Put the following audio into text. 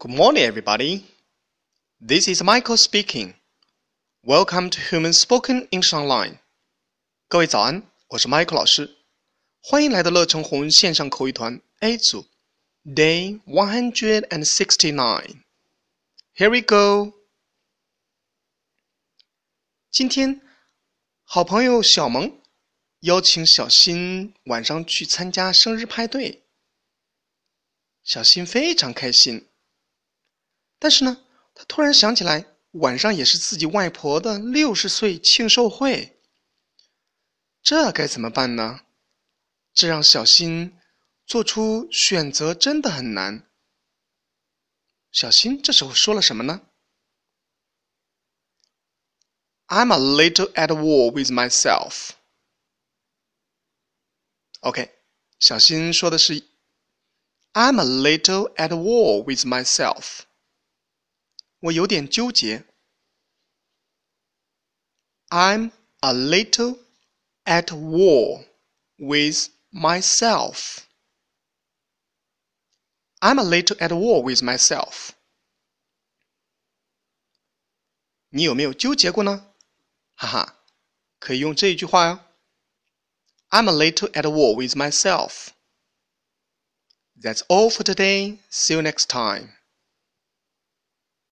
Good morning, everybody. This is Michael speaking. Welcome to Human Spoken English Online. 各位早安，我是 Michael 老师，欢迎来到乐成红线上口语团 A 组，Day one hundred and sixty-nine. Here we go. 今天，好朋友小萌邀请小新晚上去参加生日派对。小新非常开心， 但是呢，他突然想起来，晚上也是自己外婆的六十岁庆寿会，这该怎么办呢？这让小新做出选择真的很难。小新这时候说了什么呢？I'm a little at war with myself. OK，小新说的是。I'm a little at war with myself. 我有点纠结。I'm a little at war with myself. I'm a little at war with myself. 你有没有纠结过呢？哈哈，可以用这一句话哟。I'm a little at war with myself. That's all for today. See you next time.